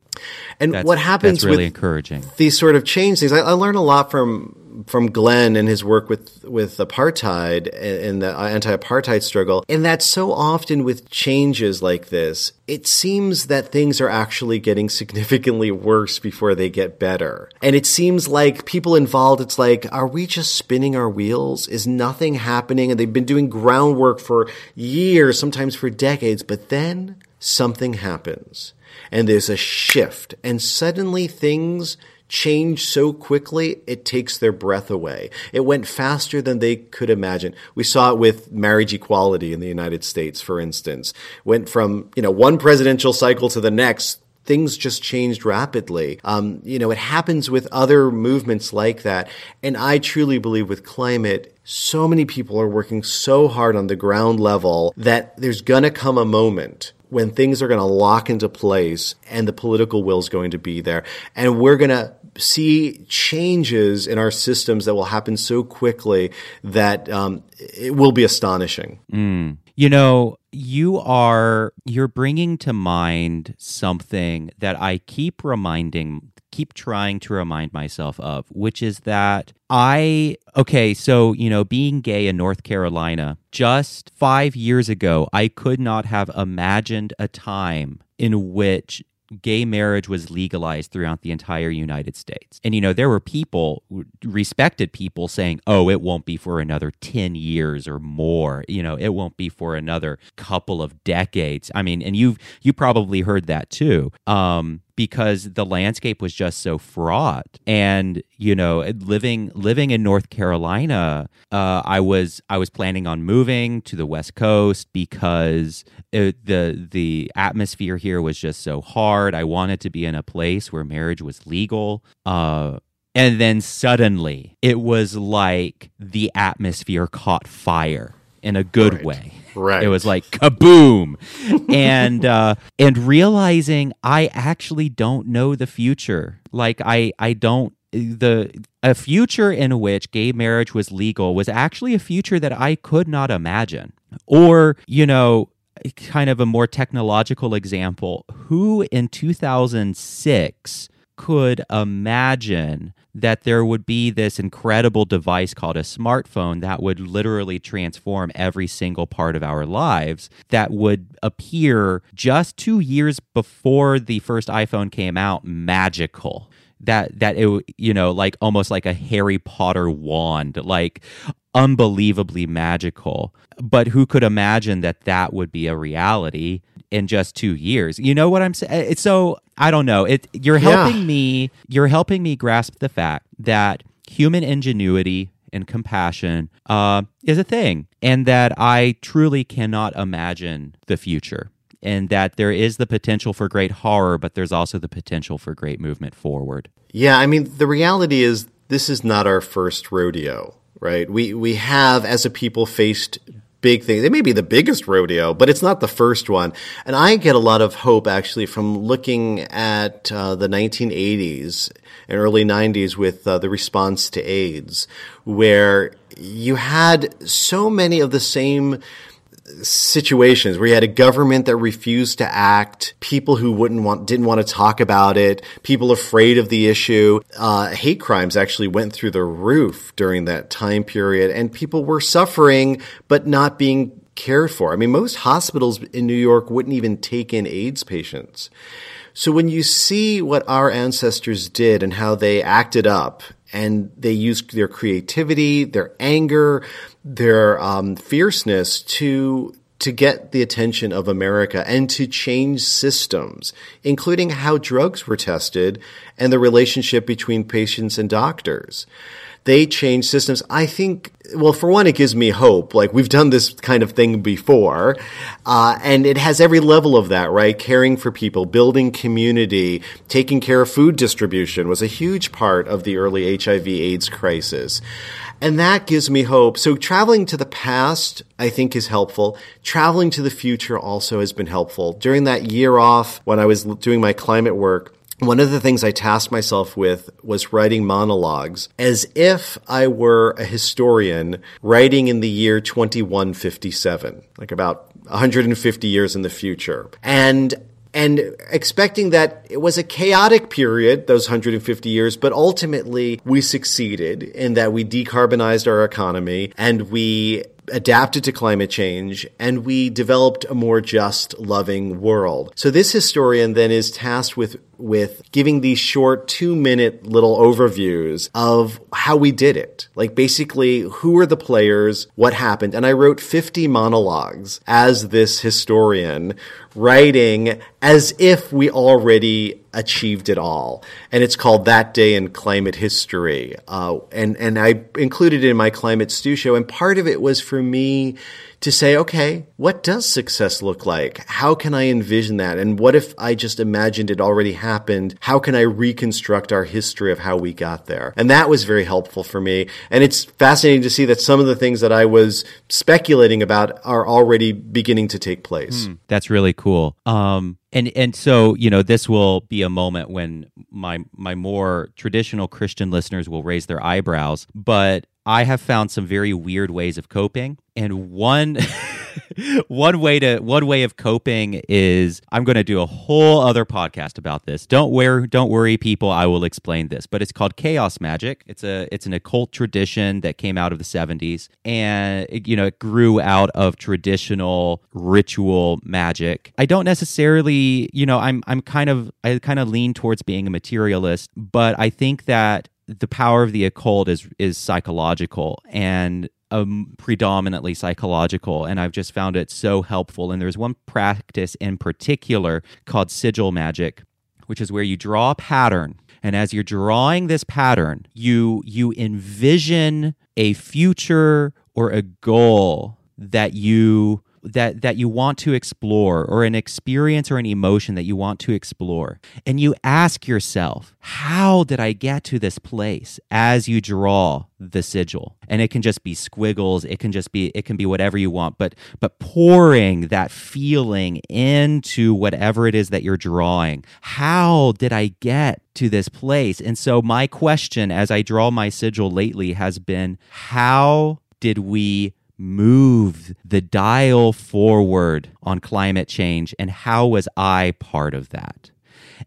And that's, what happens that's really with encouraging. these sort of change things? I, I learned a lot from from Glenn and his work with with apartheid and the anti-apartheid struggle. And that so often with changes like this, it seems that things are actually getting significantly worse before they get better. And it seems like people involved, it's like, are we just spinning our wheels? Is nothing happening? And they've been doing groundwork for years, sometimes for decades, but then something happens and there's a shift and suddenly things change so quickly it takes their breath away. It went faster than they could imagine. We saw it with marriage equality in the United States, for instance. Went from, you know, one presidential cycle to the next things just changed rapidly. Um, you know, it happens with other movements like that. And I truly believe with climate, so many people are working so hard on the ground level that there's going to come a moment when things are going to lock into place and the political will is going to be there. And we're going to see changes in our systems that will happen so quickly that um, it will be astonishing. Mm. You know, you are you're bringing to mind something that I keep reminding keep trying to remind myself of, which is that I, okay, so, you know, being gay in North Carolina, just five years ago, I could not have imagined a time in which gay marriage was legalized throughout the entire United States. And, you know, there were people, respected people, saying, oh, it won't be for another 10 years or more. You know, it won't be for another couple of decades. I mean, and you've, you probably heard that too. Um, because the landscape was just so fraught. And you know living living in north carolina uh, i was i was planning on moving to the west coast because it, the the atmosphere here was just so hard. I wanted to be in a place where marriage was legal. Uh, and then suddenly it was like the atmosphere caught fire in a good right. way Right. It was like kaboom. and uh and realizing I actually don't know the future. Like I I don't the a future in which gay marriage was legal was actually a future that I could not imagine. Or, you know, kind of a more technological example, who in 2006 could imagine that there would be this incredible device called a smartphone that would literally transform every single part of our lives that would appear just 2 years before the first iPhone came out magical. That that it you know like almost like a Harry Potter wand. Like unbelievably magical but who could imagine that that would be a reality in just 2 years you know what i'm saying so i don't know it you're helping yeah. me you're helping me grasp the fact that human ingenuity and compassion uh, is a thing and that i truly cannot imagine the future and that there is the potential for great horror, but there's also the potential for great movement forward. Yeah, I mean, the reality is this is not our first rodeo, right? We we have as a people faced big things. It may be the biggest rodeo, but it's not the first one. And I get a lot of hope actually from looking at uh, the 1980s and early 90s with uh, the response to AIDS, where you had so many of the same situations where you had a government that refused to act, people who wouldn't want, didn't want to talk about it, people afraid of the issue. Uh, hate crimes actually went through the roof during that time period, and people were suffering but not being cared for. I mean, most hospitals in New York wouldn't even take in AIDS patients. So when you see what our ancestors did and how they acted up and they used their creativity, their anger, their um, fierceness to to get the attention of America and to change systems, including how drugs were tested and the relationship between patients and doctors they change systems. I think, well, for one, it gives me hope. Like we've done this kind of thing before, uh, and it has every level of that, right? Caring for people, building community, taking care of food distribution was a huge part of the early HIV/AIDS crisis. And that gives me hope. So traveling to the past, I think is helpful. Traveling to the future also has been helpful. During that year off when I was doing my climate work, one of the things I tasked myself with was writing monologues as if I were a historian writing in the year 2157, like about 150 years in the future. And and expecting that it was a chaotic period, those 150 years, but ultimately we succeeded in that we decarbonized our economy and we adapted to climate change and we developed a more just, loving world. So this historian then is tasked with with giving these short two minute little overviews of how we did it. Like basically, who are the players, what happened. And I wrote 50 monologues as this historian, writing as if we already achieved it all. And it's called That Day in Climate History. Uh, and, and I included it in my Climate Stew show. And part of it was for me to say, okay, what does success look like? How can I envision that? And what if I just imagined it already happened? How can I reconstruct our history of how we got there? And that was very helpful for me. And it's fascinating to see that some of the things that I was speculating about are already beginning to take place. Mm, that's really cool. Um, and and so you know this will be a moment when my my more traditional christian listeners will raise their eyebrows but i have found some very weird ways of coping and one one way to one way of coping is I'm going to do a whole other podcast about this. Don't worry, don't worry, people. I will explain this, but it's called chaos magic. It's a it's an occult tradition that came out of the 70s, and it, you know it grew out of traditional ritual magic. I don't necessarily, you know, I'm I'm kind of I kind of lean towards being a materialist, but I think that the power of the occult is is psychological and um, predominantly psychological, and I've just found it so helpful. And there's one practice in particular called sigil magic, which is where you draw a pattern, and as you're drawing this pattern, you you envision a future or a goal that you that that you want to explore or an experience or an emotion that you want to explore. And you ask yourself how did i get to this place? As you draw the sigil. And it can just be squiggles it can just be it can be whatever you want but but pouring that feeling into whatever it is that you're drawing. How did i get to this place? And so my question as i draw my sigil lately has been how did we move the dial forward on climate change and how was I part of that?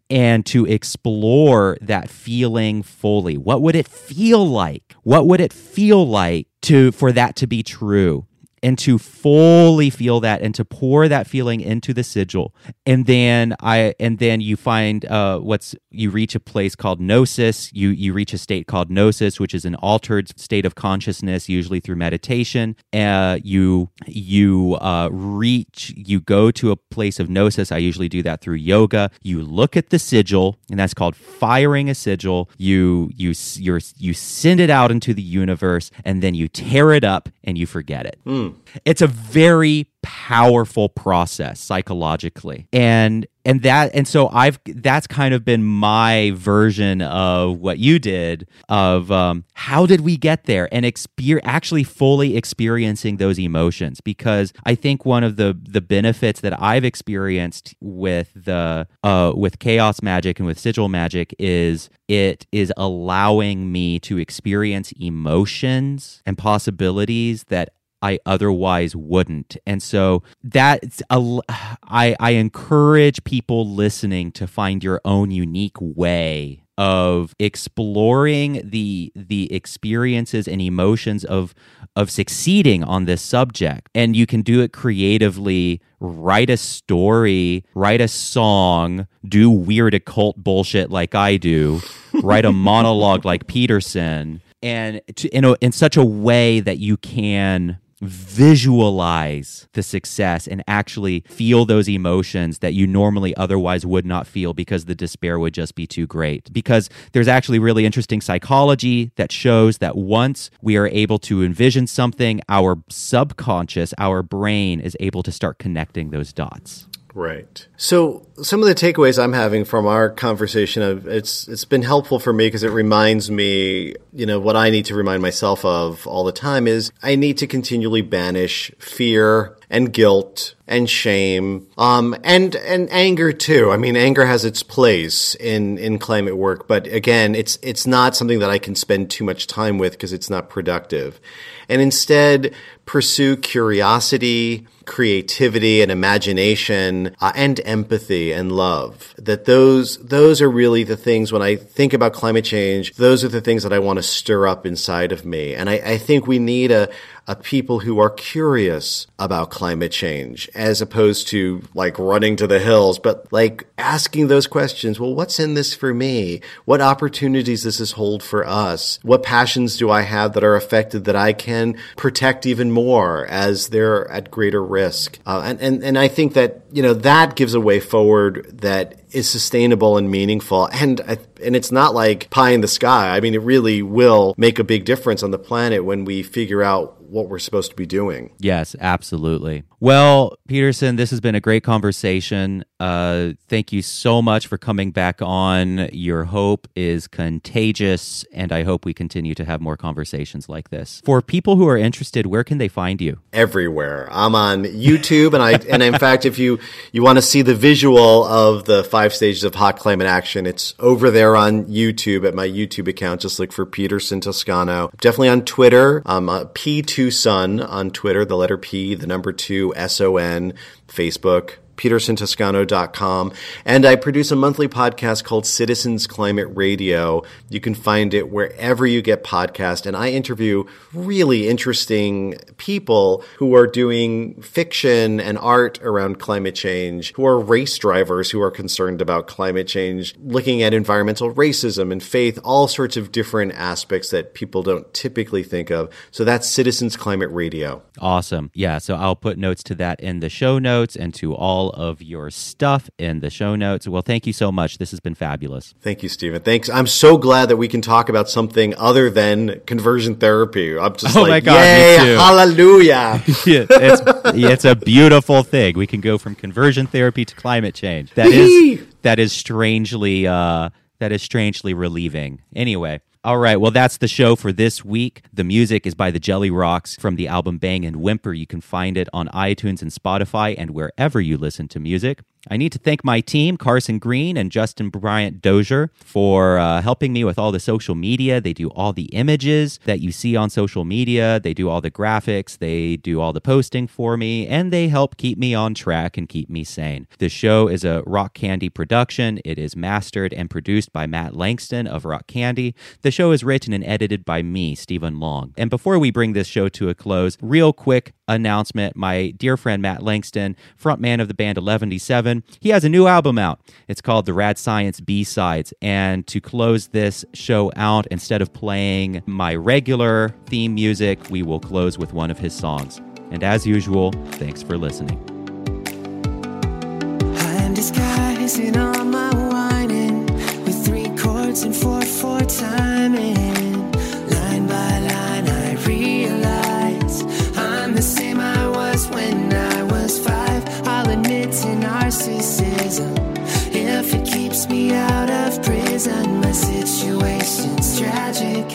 And to explore that feeling fully. What would it feel like? What would it feel like to for that to be true? And to fully feel that and to pour that feeling into the sigil. And then i and then you find uh, what's you reach a place called gnosis. You you reach a state called gnosis which is an altered state of consciousness usually through meditation. Uh, you you uh, reach you go to a place of gnosis. I usually do that through yoga. You look at the sigil and that's called firing a sigil. You you you you send it out into the universe and then you tear it up and you forget it. Mm. It's a very powerful process psychologically. And and that and so I've that's kind of been my version of what you did of um, how did we get there and exper- actually fully experiencing those emotions because I think one of the the benefits that I've experienced with the uh, with chaos magic and with sigil magic is it is allowing me to experience emotions and possibilities that I otherwise wouldn't. And so that's a, I, I encourage people listening to find your own unique way of exploring the the experiences and emotions of of succeeding on this subject and you can do it creatively write a story write a song do weird occult bullshit like i do write a monologue like peterson and to, in, a, in such a way that you can visualize the success and actually feel those emotions that you normally otherwise would not feel because the despair would just be too great. Because there's actually really interesting psychology that shows that once we are able to envision something, our subconscious, our brain is able to start connecting those dots. Right. So some of the takeaways I'm having from our conversation of it's it's been helpful for me because it reminds me, you know, what I need to remind myself of all the time is I need to continually banish fear and guilt and shame, um, and and anger too. I mean, anger has its place in in climate work, but again, it's it's not something that I can spend too much time with because it's not productive, and instead pursue curiosity creativity and imagination uh, and empathy and love. That those those are really the things when i think about climate change those are the things that i want to stir up inside of me. And i, I think we need a, a people who are curious about climate change as opposed to like running to the hills, but like asking those questions. Well, what's in this for me? What opportunities does this hold for us? What passions do I have that are affected that I can protect even more as they're at greater risk? Uh, and, and, and I think that, you know, that gives a way forward that is sustainable and meaningful. And uh, and it's not like pie in the sky. I mean, it really will make a big difference on the planet when we figure out what we're supposed to be doing. Yes, absolutely. Well, Peterson, this has been a great conversation. Uh, thank you so much for coming back on. Your hope is contagious, and I hope we continue to have more conversations like this. For people who are interested, where can they find you? Everywhere. I'm on YouTube, and I and in fact, if you you want to see the visual of the five stages of hot climate action, it's over there on YouTube at my YouTube account. Just look for Peterson Toscano. Definitely on Twitter. I'm uh, P2Son on Twitter. The letter P, the number two, S O N. Facebook, petersontoscano.com. And I produce a monthly podcast called Citizens Climate Radio. You can find it wherever you get podcasts. And I interview really interesting people who are doing fiction and art around climate change, who are race drivers who are concerned about climate change, looking at environmental racism and faith, all sorts of different aspects that people don't typically think of. So that's Citizens Climate Radio. Awesome. Yeah. So I'll put notes to that in the show notes and to all of your stuff in the show notes. Well, thank you so much. This has been fabulous. Thank you, Stephen. Thanks. I'm so glad that we can talk about something other than conversion therapy. I'm just oh like, my God, yay, hallelujah. yeah, it's, it's a beautiful thing. We can go from conversion therapy to climate change. That is that is strangely uh, that is strangely relieving. Anyway. All right, well, that's the show for this week. The music is by the Jelly Rocks from the album Bang and Whimper. You can find it on iTunes and Spotify and wherever you listen to music. I need to thank my team, Carson Green and Justin Bryant Dozier, for uh, helping me with all the social media. They do all the images that you see on social media, they do all the graphics, they do all the posting for me, and they help keep me on track and keep me sane. The show is a Rock Candy production. It is mastered and produced by Matt Langston of Rock Candy. The show is written and edited by me, Stephen Long. And before we bring this show to a close, real quick announcement my dear friend Matt Langston, frontman of the band Eleventyseven, he has a new album out. It's called The Rad Science B Sides. And to close this show out, instead of playing my regular theme music, we will close with one of his songs. And as usual, thanks for listening. I'm disguising all my whining with three chords and four four timing. Line by line, narcissism if it keeps me out of prison. My situation's tragic,